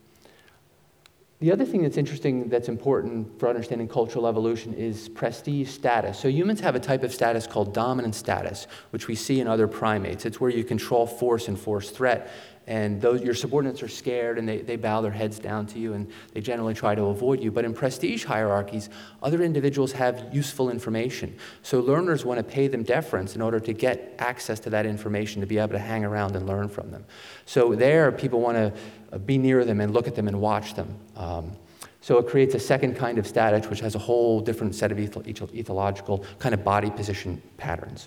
[SPEAKER 4] The other thing that's interesting, that's important for understanding cultural evolution, is prestige status. So humans have a type of status called dominant status, which we see in other primates. It's where you control force and force threat and those, your subordinates are scared and they, they bow their heads down to you and they generally try to avoid you. But in prestige hierarchies, other individuals have useful information. So learners want to pay them deference in order to get access to that information to be able to hang around and learn from them. So there, people want to uh, be near them and look at them and watch them. Um, so it creates a second kind of status, which has a whole different set of ethological kind of body position patterns.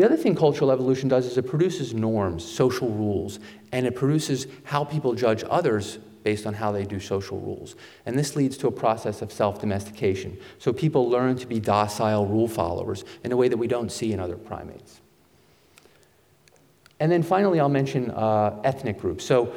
[SPEAKER 4] The other thing cultural evolution does is it produces norms, social rules, and it produces how people judge others based on how they do social rules. And this leads to a process of self domestication. So people learn to be docile rule followers in a way that we don't see in other primates. And then finally, I'll mention uh, ethnic groups. So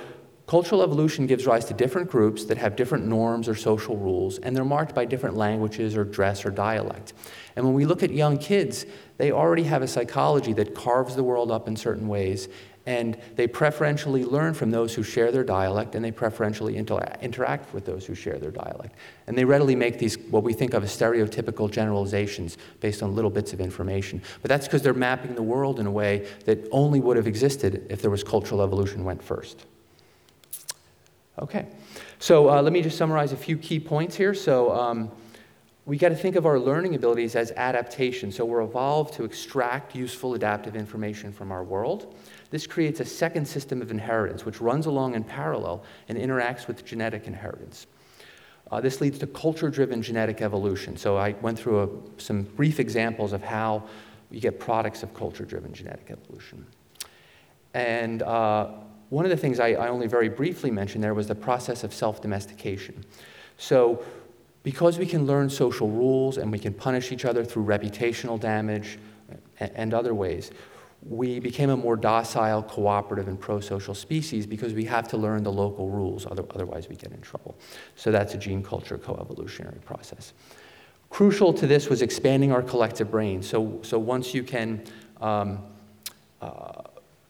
[SPEAKER 4] cultural evolution gives rise to different groups that have different norms or social rules, and they're marked by different languages or dress or dialect. And when we look at young kids, they already have a psychology that carves the world up in certain ways, and they preferentially learn from those who share their dialect, and they preferentially inter- interact with those who share their dialect. And they readily make these, what we think of as stereotypical generalizations based on little bits of information. But that's because they're mapping the world in a way that only would have existed if there was cultural evolution went first. Okay, so uh, let me just summarize a few key points here. So, um, we got to think of our learning abilities as adaptation. So we're evolved to extract useful adaptive information from our world. This creates a second system of inheritance, which runs along in parallel and interacts with genetic inheritance. Uh, this leads to culture driven genetic evolution. So I went through a, some brief examples of how you get products of culture driven genetic evolution. And uh, one of the things I, I only very briefly mentioned there was the process of self domestication. So because we can learn social rules and we can punish each other through reputational damage and other ways, we became a more docile, cooperative, and pro social species because we have to learn the local rules, otherwise, we get in trouble. So that's a gene culture coevolutionary process. Crucial to this was expanding our collective brain. So, so once you can um, uh,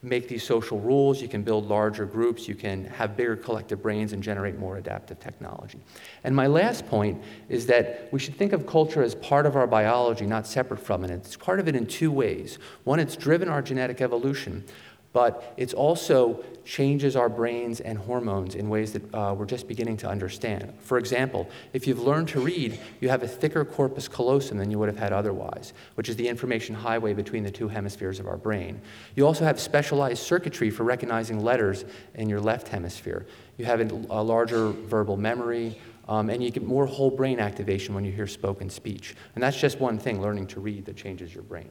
[SPEAKER 4] make these social rules, you can build larger groups, you can have bigger collective brains and generate more adaptive technology. And my last point is that we should think of culture as part of our biology, not separate from it. It's part of it in two ways. One, it's driven our genetic evolution, but it's also changes our brains and hormones in ways that uh, we're just beginning to understand. For example, if you've learned to read, you have a thicker corpus callosum than you would have had otherwise, which is the information highway between the two hemispheres of our brain. You also have specialized circuitry for recognizing letters in your left hemisphere. You have a larger verbal memory, um, and you get more whole brain activation when you hear spoken speech. And that's just one thing, learning to read, that changes your brain.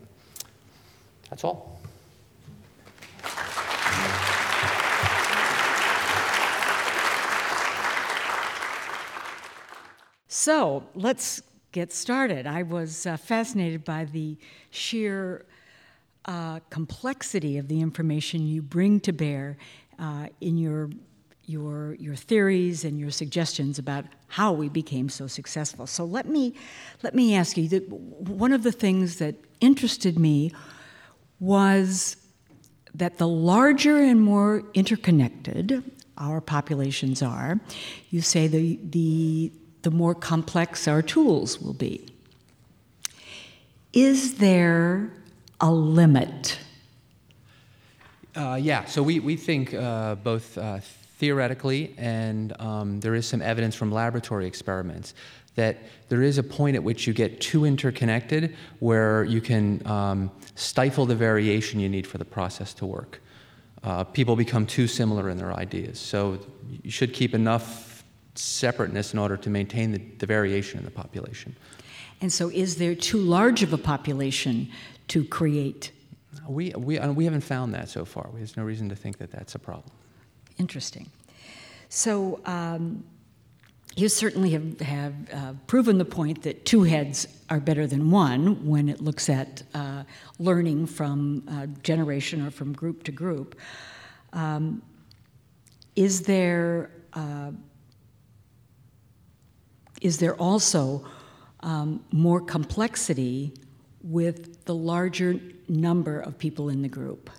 [SPEAKER 4] That's all.
[SPEAKER 5] So let's get started. I was uh, fascinated by the sheer uh, complexity of the information you bring to bear uh, in your your your theories and your suggestions about how we became so successful. So let me let me ask you that one of the things that interested me was that the larger and more interconnected our populations are, you say the the the more complex our tools will be. Is there a limit?
[SPEAKER 4] Uh, yeah, so we, we think uh, both uh, theoretically and um, there is some evidence from laboratory experiments that there is a point at which you get too interconnected where you can um, stifle the variation you need for the process to work. Uh, people become too similar in their ideas. So you should keep enough separateness in order to maintain the, the variation in the population.
[SPEAKER 5] And so, is there too large of a population to create?
[SPEAKER 4] We, we, uh, we haven't found that so far. There's no reason to think that that's a problem.
[SPEAKER 5] Interesting. So, um, you certainly have, have uh, proven the point that two heads are better than one when it looks at uh, learning from uh, generation or from group to group. Um, is there uh, is there also um, more complexity with the larger number of people in the group?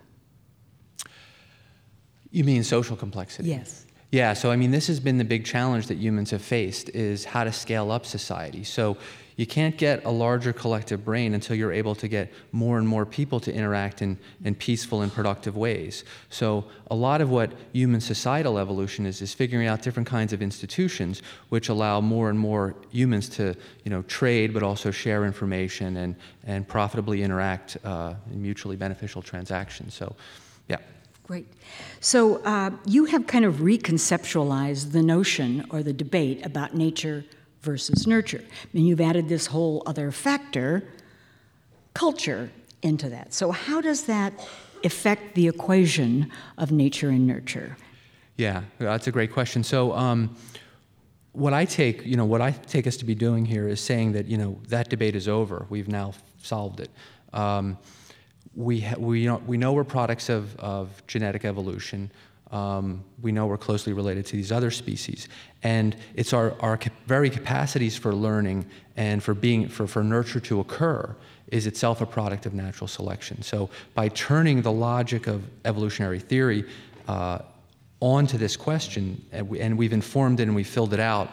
[SPEAKER 4] You mean social complexity?
[SPEAKER 5] Yes.
[SPEAKER 4] Yeah, so I mean, this has been the big challenge that humans have faced is how to scale up society. So you can't get a larger collective brain until you're able to get more and more people to interact in, in peaceful and productive ways. So a lot of what human societal evolution is is figuring out different kinds of institutions which allow more and more humans to you know, trade but also share information and, and profitably interact uh, in mutually beneficial transactions. So yeah.
[SPEAKER 5] Great. So uh, you have kind of reconceptualized the notion or the debate about nature versus nurture. I mean, you've added this whole other factor, culture, into that. So, how does that affect the equation of nature and nurture?
[SPEAKER 4] Yeah, that's a great question. So, um, what I take, you know, what I take us to be doing here is saying that, you know, that debate is over. We've now solved it. Um, we, ha- we, know, we know we're products of, of genetic evolution. Um, we know we're closely related to these other species. And it's our, our very capacities for learning and for, being, for, for nurture to occur is itself a product of natural selection. So by turning the logic of evolutionary theory uh, onto this question, and, we, and we've informed it and we've filled it out,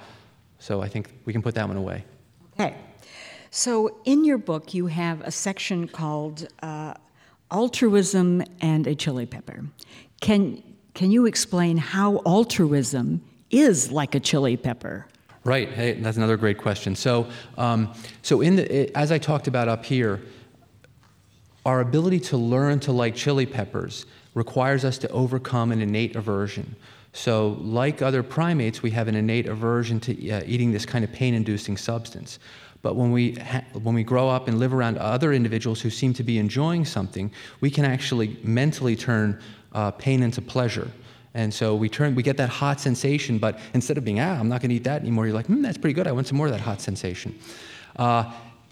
[SPEAKER 4] so I think we can put that one away.
[SPEAKER 5] Okay. So in your book, you have a section called uh, altruism and a chili pepper. Can, can you explain how altruism is like a chili pepper?
[SPEAKER 4] Right. Hey, that's another great question. So, um, so in the, as I talked about up here, our ability to learn to like chili peppers requires us to overcome an innate aversion. So, like other primates, we have an innate aversion to uh, eating this kind of pain inducing substance. But when we, ha- when we grow up and live around other individuals who seem to be enjoying something, we can actually mentally turn uh, pain into pleasure. And so we turn, we get that hot sensation, but instead of being, ah, I'm not going to eat that anymore, you're like, hmm, that's pretty good. I want some more of that hot sensation. Uh,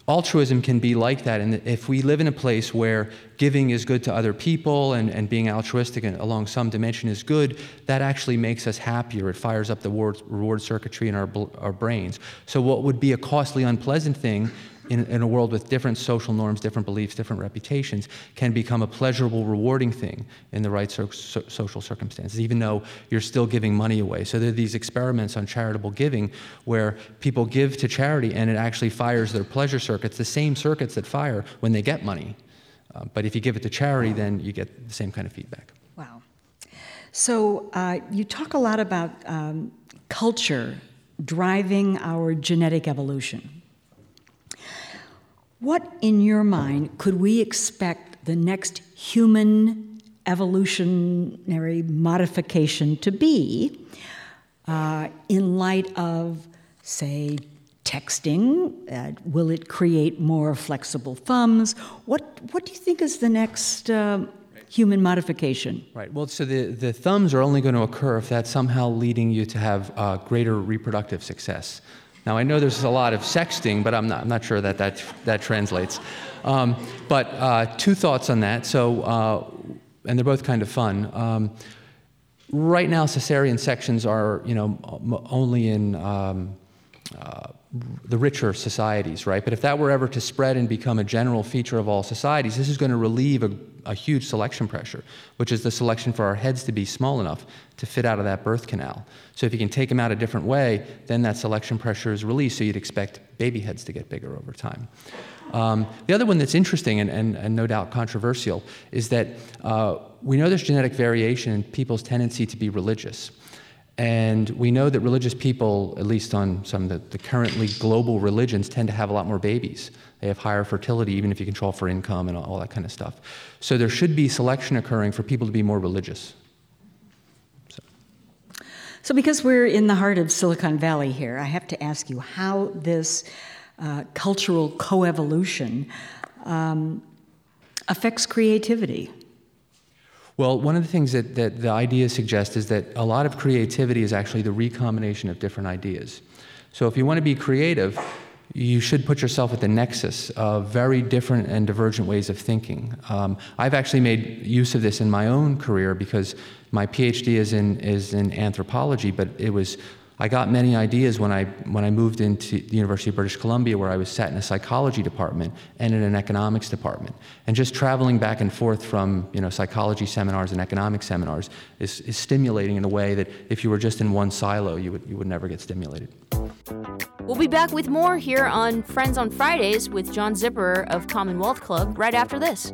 [SPEAKER 4] altruism can be like that. And if we live in a place where giving is good to other people and, and being altruistic and along some dimension is good, that actually makes us happier. It fires up the reward, reward circuitry in our, our brains. So, what would be a costly, unpleasant thing in, in, a world with different social norms, different beliefs, different reputations, can become a pleasurable, rewarding thing in the right so, so, social circumstances, even though you're still giving money away. So there are these experiments on charitable giving where people give to charity and it actually fires their pleasure circuits, the same circuits that fire when they get money. Uh, but if you give it to charity, then you get the same kind of feedback.
[SPEAKER 5] Wow. So uh, you talk a lot about um, culture driving our genetic evolution. What, in your mind, could we expect the next human evolutionary modification to be uh, in light of, say, texting? Uh, will it create more flexible thumbs? What, what do you think is the next uh, human modification?
[SPEAKER 4] Right. Well, so the, the thumbs are only going to occur if that's somehow leading you to have uh, greater reproductive success. Now, I know there's a lot of sexting, but I'm not, I'm not sure that that, that translates. Um, but uh, two thoughts on that. So, uh, and they're both kind of fun. Um, right now, cesarean sections are, you know, only in, um, uh, the richer societies, right? But if that were ever to spread and become a general feature of all societies, this is going to relieve a, a, huge selection pressure, which is the selection for our heads to be small enough to fit out of that birth canal. So if you can take them out a different way, then that selection pressure is released, so you'd expect baby heads to get bigger over time. Um, the other one that's interesting and, and, and, no doubt controversial is that uh, we know there's genetic variation in people's tendency to be religious. And we know that religious people, at least on some of the, the, currently global religions, tend to have a lot more babies. They have higher fertility, even if you control for income and all that kind of stuff. So there should be selection occurring for people to be more religious.
[SPEAKER 5] So, so because we're in the heart of Silicon Valley here, I have to ask you how this uh, cultural coevolution um, affects creativity.
[SPEAKER 4] Well, one of the things that, that the ideas suggest is that a lot of creativity is actually the recombination of different ideas. So if you want to be creative, you should put yourself at the nexus of very different and divergent ways of thinking. Um, I've actually made use of this in my own career because my PhD is in, is in anthropology, but it was I got many ideas when I, when I moved into the University of British Columbia, where I was sat in a psychology department and in an economics department. And just traveling back and forth from you know, psychology seminars and economics seminars is, is stimulating in a way that if you were just in one silo, you would, you would never get stimulated.
[SPEAKER 1] We'll be back with more here on Friends on Fridays with John Zipperer of Commonwealth Club right after this.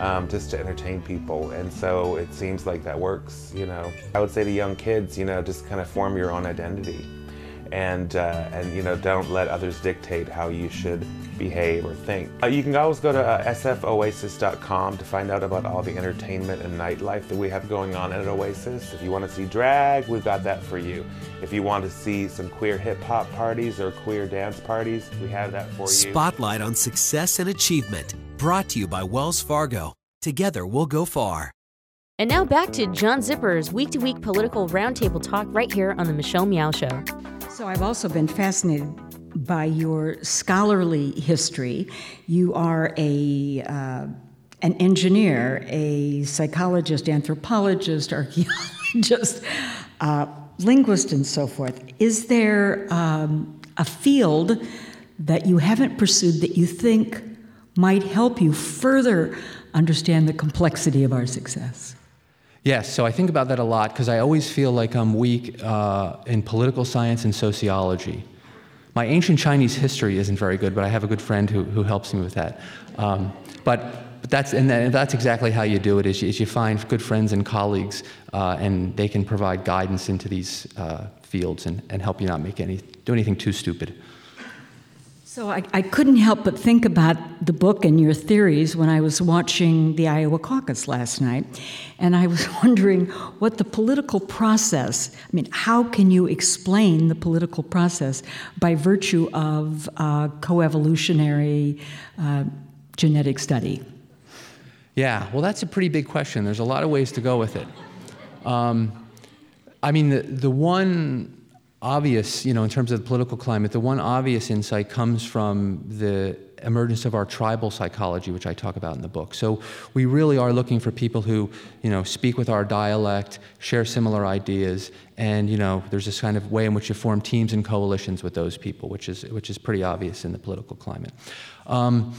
[SPEAKER 6] um, just to entertain people. And so it seems like that works, you know. I would say to young kids, you know, just kind of form your own identity. And, uh, and you know, don't let others dictate how you should behave or think. Uh, you can always go to uh, sfoasis.com to find out about all the entertainment and nightlife that we have going on at Oasis. If you want to see drag, we've got that for you. If you want to see some queer hip hop parties or queer dance parties, we have that for you.
[SPEAKER 7] Spotlight on success and achievement Brought to you by Wells Fargo. Together we'll go far.
[SPEAKER 1] And now back to John Zipperer's week to week political roundtable talk right here on The Michelle Meow Show.
[SPEAKER 5] So I've also been fascinated by your scholarly history. You are a uh, an engineer, a psychologist, anthropologist, archaeologist, uh, linguist, and so forth. Is there um, a field that you haven't pursued that you think might help you further understand the complexity of our success.
[SPEAKER 4] Yes, so I think about that a lot because I always feel like I'm weak uh, in political science and sociology. My ancient Chinese history isn't very good, but I have a good friend who, who helps me with that. Um, but, but that's, and that's exactly how you do it, is you, is you find good friends and colleagues, uh, and they can provide guidance into these uh, fields and, and help you not make any, do anything too stupid.
[SPEAKER 5] So I, I, couldn't help but think about the book and your theories when I was watching the Iowa caucus last night. And I was wondering what the political process, I mean, how can you explain the political process by virtue of uh, coevolutionary uh, genetic study?
[SPEAKER 4] Yeah, well, that's a pretty big question. There's a lot of ways to go with it. Um, I mean, the, the one obvious, you know, in terms of the political climate, the one obvious insight comes from the emergence of our tribal psychology, which I talk about in the book. So we really are looking for people who, you know, speak with our dialect, share similar ideas, and you know, there's this kind of way in which you form teams and coalitions with those people, which is which is pretty obvious in the political climate. Um,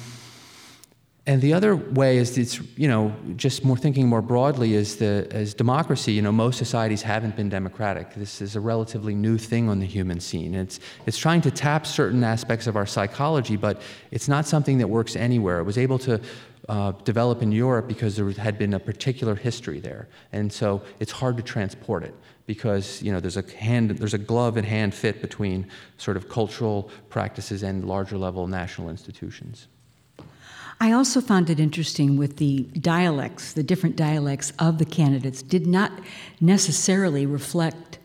[SPEAKER 4] and the other way is it's you know just more thinking more broadly is the as democracy. You know most societies haven't been democratic. This is a relatively new thing on the human scene. It's it's trying to tap certain aspects of our psychology but it's not something that works anywhere. It was able to uh, develop in Europe because there had been a particular history there. And so it's hard to transport it because you know there's a hand there's a glove and hand fit between sort of cultural practices and larger level national institutions
[SPEAKER 5] I also found it interesting with the dialects, the different dialects of the candidates did not necessarily reflect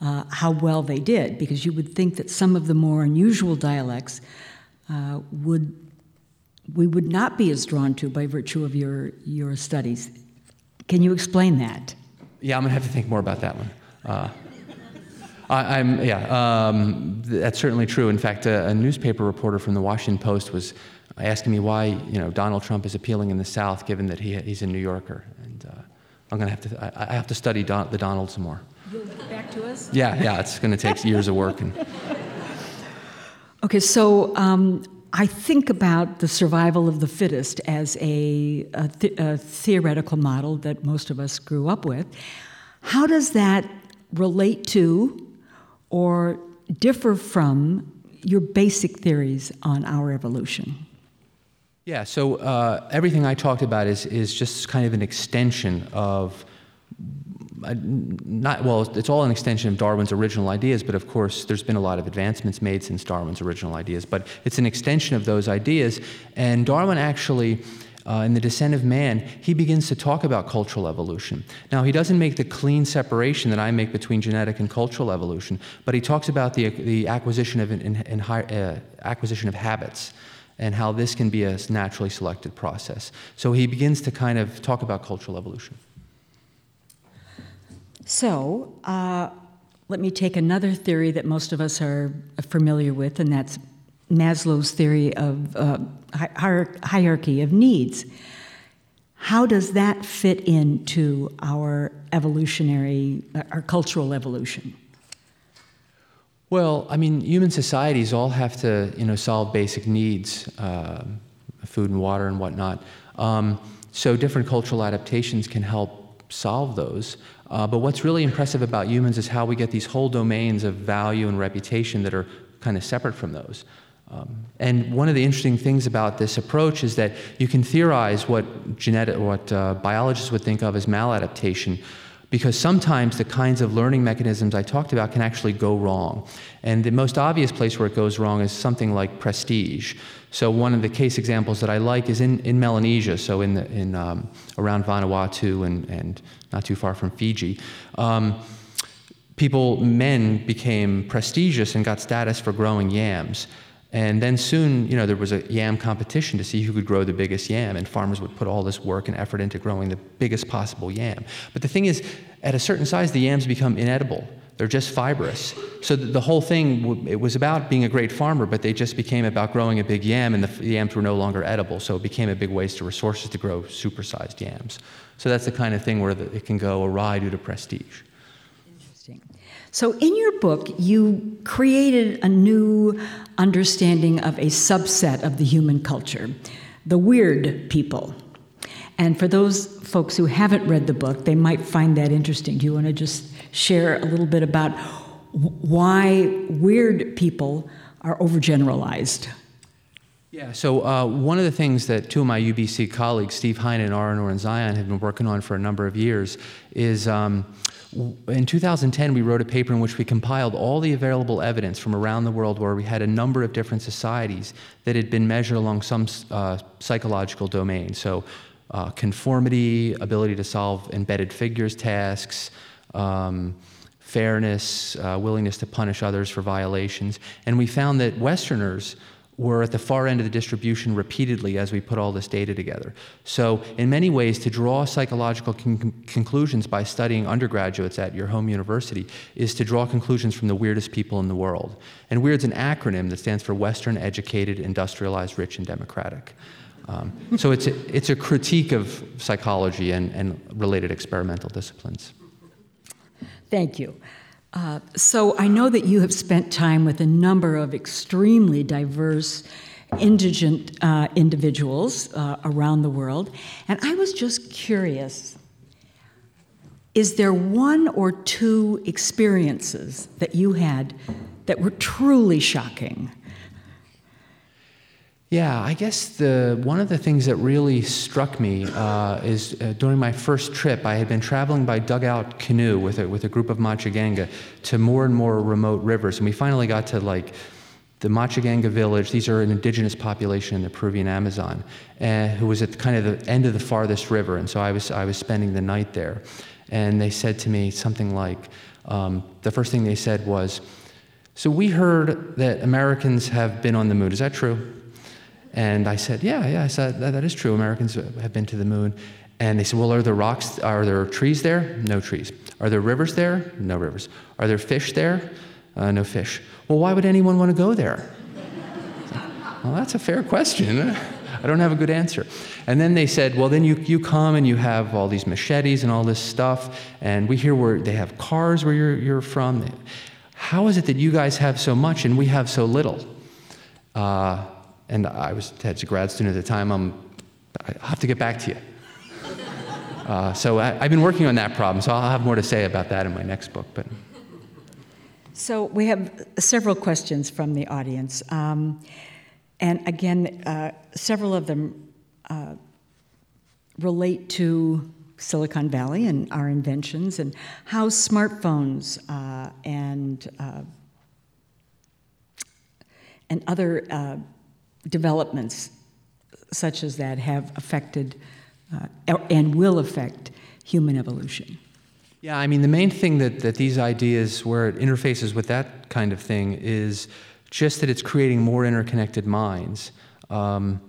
[SPEAKER 5] uh, how well they did, because you would think that some of the more unusual dialects uh, would we would not be as drawn to by virtue of your your studies. Can you explain that?
[SPEAKER 4] Yeah, I'm gonna have to think more about that one. Uh, I, am yeah, um, that's certainly true. In fact, a, a newspaper reporter from the Washington Post was asking me why you know Donald Trump is appealing in the South, given that he, he's a New Yorker. And uh, I'm going to have to I, I, have to study Don, the Donald some more.
[SPEAKER 5] You'll get back to us.
[SPEAKER 4] Yeah, yeah, it's going to take years of work. And...
[SPEAKER 5] Okay, so. Um, I think about the survival of the fittest as a, a, th- a theoretical model that most of us grew up with. How does that relate to or differ from your basic theories on our evolution?
[SPEAKER 4] Yeah, so uh, everything I talked about is, is just kind of an extension of, uh, not, well, it's all an extension of Darwin's original ideas, but of course, there's been a lot of advancements made since Darwin's original ideas, but it's an extension of those ideas. And Darwin actually, uh, in The Descent of Man, he begins to talk about cultural evolution. Now, he doesn't make the clean separation that I make between genetic and cultural evolution, but he talks about the, the acquisition, of, high, uh, acquisition of habits and how this can be a naturally selected process. So he begins to kind of talk about cultural evolution.
[SPEAKER 5] So, uh, let me take another theory that most of us are familiar with, and that's Maslow's theory of uh, hierarchy of needs. How does that fit into our evolutionary, our cultural evolution?
[SPEAKER 4] Well, I mean, human societies all have to, you know, solve basic needs, uh, food and water and whatnot. Um, so different cultural adaptations can help solve those. Uh, but what's really impressive about humans is how we get these whole domains of value and reputation that are kind of separate from those. Um, and one of the interesting things about this approach is that you can theorize what genetic, what uh, biologists would think of as maladaptation, because sometimes the kinds of learning mechanisms I talked about can actually go wrong. And the most obvious place where it goes wrong is something like prestige. So one of the case examples that I like is in, in Melanesia, so in, the, in um, around Vanuatu and, and not too far from Fiji. Um, people, men became prestigious and got status for growing yams. And then soon, you know, there was a yam competition to see who could grow the biggest yam, and farmers would put all this work and effort into growing the biggest possible yam. But the thing is, at a certain size, the yams become inedible. They're just fibrous. So the whole thing, it was about being a great farmer, but they just became about growing a big yam, and the yams were no longer edible. So it became a big waste of resources to grow supersized yams. So that's the kind of thing where it can go awry due to prestige.
[SPEAKER 5] So, in your book, you created a new understanding of a subset of the human culture, the weird people. And for those folks who haven't read the book, they might find that interesting. Do you want to just share a little bit about why weird people are overgeneralized?
[SPEAKER 4] Yeah, so uh, one of the things that two of my UBC colleagues, Steve Heine and Ara Norenzayan, have been working on for a number of years is um, in 2010, we wrote a paper in which we compiled all the available evidence from around the world where we had a number of different societies that had been measured along some uh, psychological domain. So, uh, conformity, ability to solve embedded figures tasks, um, fairness, uh, willingness to punish others for violations. And we found that Westerners were at the far end of the distribution repeatedly as we put all this data together. So, in many ways, to draw psychological con- conclusions by studying undergraduates at your home university is to draw conclusions from the weirdest people in the world. And WEIRD's an acronym that stands for Western Educated, Industrialized, Rich, and Democratic. Um, so, it's a, it's a critique of psychology and, and related experimental disciplines.
[SPEAKER 5] Thank you. So I know that you have spent time with a number of extremely diverse indigent uh, individuals uh, around the world, and I was just curious is there one or two experiences that you had that were truly shocking?
[SPEAKER 4] Yeah, I guess the one of the things that really struck me uh, is uh, during my first trip, I had been traveling by dugout canoe with a, with a group of Machiguenga to more and more remote rivers, and we finally got to like the Machiguenga village. These are an indigenous population in the Peruvian Amazon, uh, who was at kind of the end of the farthest river, and so I was I was spending the night there, and they said to me something like, um, the first thing they said was, "So we heard that Americans have been on the moon. Is that true?" And I said, Yeah, yeah. I said, that, that is true. Americans have been to the moon. And they said, Well, are there rocks? Are there trees there? No trees. Are there rivers there? No rivers. Are there fish there? Uh, no fish. Well, why would anyone want to go there? well, that's a fair question. I don't have a good answer. And then they said, Well, then you, you come and you have all these machetes and all this stuff. And we hear where they have cars where you're, you're from. How is it that you guys have so much and we have so little? Uh, and I was had a grad student at the time. I'm, I have to get back to you. Uh, so I, have been working on that problem. So I'll have more to say about that in my next book. But
[SPEAKER 5] so we have several questions from the audience, um, and again, uh, several of them uh, relate to Silicon Valley and our inventions and how smartphones uh, and uh, and other uh, developments such as that have affected uh, and will affect human evolution.
[SPEAKER 4] Yeah, I mean, the main thing that, that these ideas, where it interfaces with that kind of thing, is just that it's creating more interconnected minds. Um,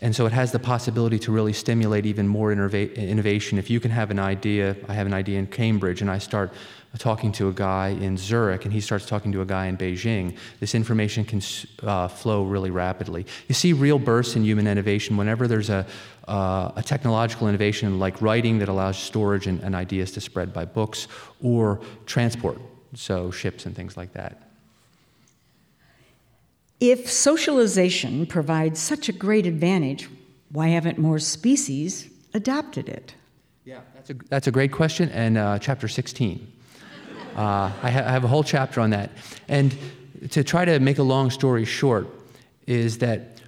[SPEAKER 4] and so it has the possibility to really stimulate even more innovation. If you can have an idea, I have an idea in Cambridge, and I start talking to a guy in Zurich and he starts talking to a guy in Beijing, this information can uh, flow really rapidly. You see real bursts in human innovation whenever there's a, uh, a technological innovation like writing that allows storage and, and ideas to spread by books or transport, so ships and things like that.
[SPEAKER 5] If socialization provides such a great advantage, why haven't more species adopted it?
[SPEAKER 4] Yeah, that's a, that's a great question, and uh, chapter 16. Uh, I, ha- I, have a whole chapter on that. And to try to make a long story short, is that,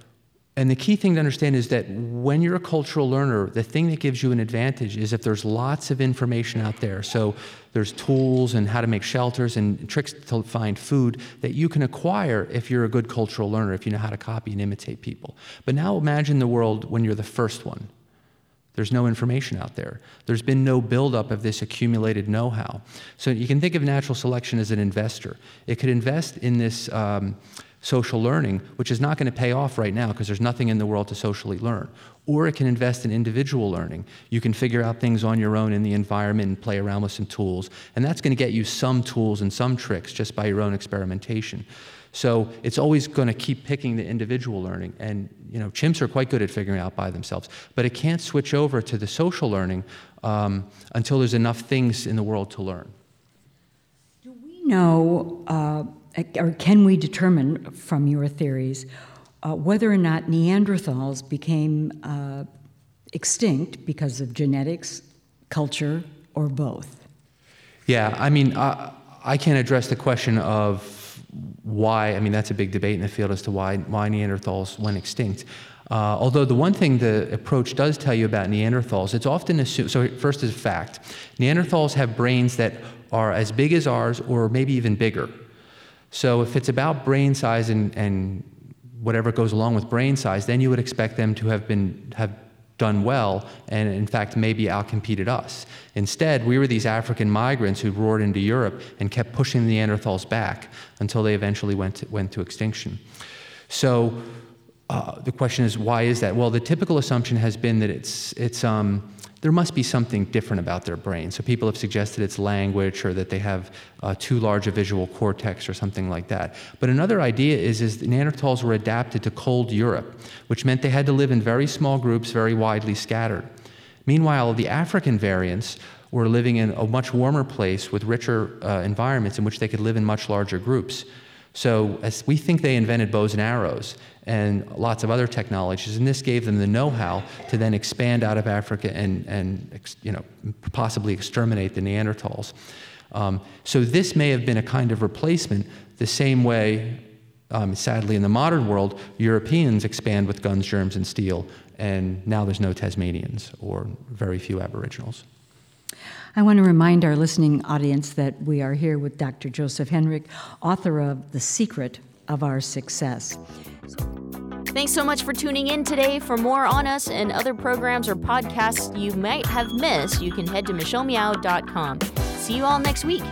[SPEAKER 4] and the key thing to understand is that when you're a cultural learner, the thing that gives you an advantage is if there's lots of information out there. So there's tools and how to make shelters and tricks to find food that you can acquire if you're a good cultural learner, if you know how to copy and imitate people. But now imagine the world when you're the first one. There's no information out there. There's been no buildup of this accumulated know how. So you can think of natural selection as an investor. It could invest in this um, social learning, which is not going to pay off right now because there's nothing in the world to socially learn. Or it can invest in individual learning. You can figure out things on your own in the environment and play around with some tools. And that's going to get you some tools and some tricks just by your own experimentation. So it's always going to keep picking the individual learning. And you know, chimps are quite good at figuring out by themselves, but it can't switch over to the social learning um, until there's enough things in the world to learn.
[SPEAKER 5] Do we know, uh, or can we determine from your theories, uh, whether or not Neanderthals became uh, extinct because of genetics, culture, or both?
[SPEAKER 4] Yeah, I mean, I can't address the question of why, I mean, that's a big debate in the field as to why, why Neanderthals went extinct. Uh, although the one thing the approach does tell you about Neanderthals, it's often assumed, so first is a fact, Neanderthals have brains that are as big as ours or maybe even bigger. So if it's about brain size and, and whatever goes along with brain size, then you would expect them to have been have done well and in fact maybe outcompeted us. Instead, we were these African migrants who roared into Europe and kept pushing the Neanderthals back until they eventually went to, went to extinction. So uh, the question is, why is that? Well, the typical assumption has been that it's, it's, um, there must be something different about their brain. So people have suggested it's language or that they have uh, too large a visual cortex or something like that. But another idea is, is Neanderthals were adapted to cold Europe, which meant they had to live in very small groups, very widely scattered. Meanwhile, the African variants were living in a much warmer place with richer uh, environments in which they could live in much larger groups. So, as we think they invented bows and arrows and lots of other technologies, and this gave them the know-how to then expand out of Africa and, and you know, possibly exterminate the Neanderthals. Um, so this may have been a kind of replacement, the same way, um, sadly, in the modern world, Europeans expand with guns, germs, and steel, and now there's no Tasmanians or very few Aboriginals.
[SPEAKER 5] I want to remind our listening audience that we are here with Dr. Joseph Henrich, author of The Secret of Our Success.
[SPEAKER 1] Thanks so much for tuning in today. For more on us and other programs or podcasts you might have missed, you can head to michellemeow.com. See you all next week.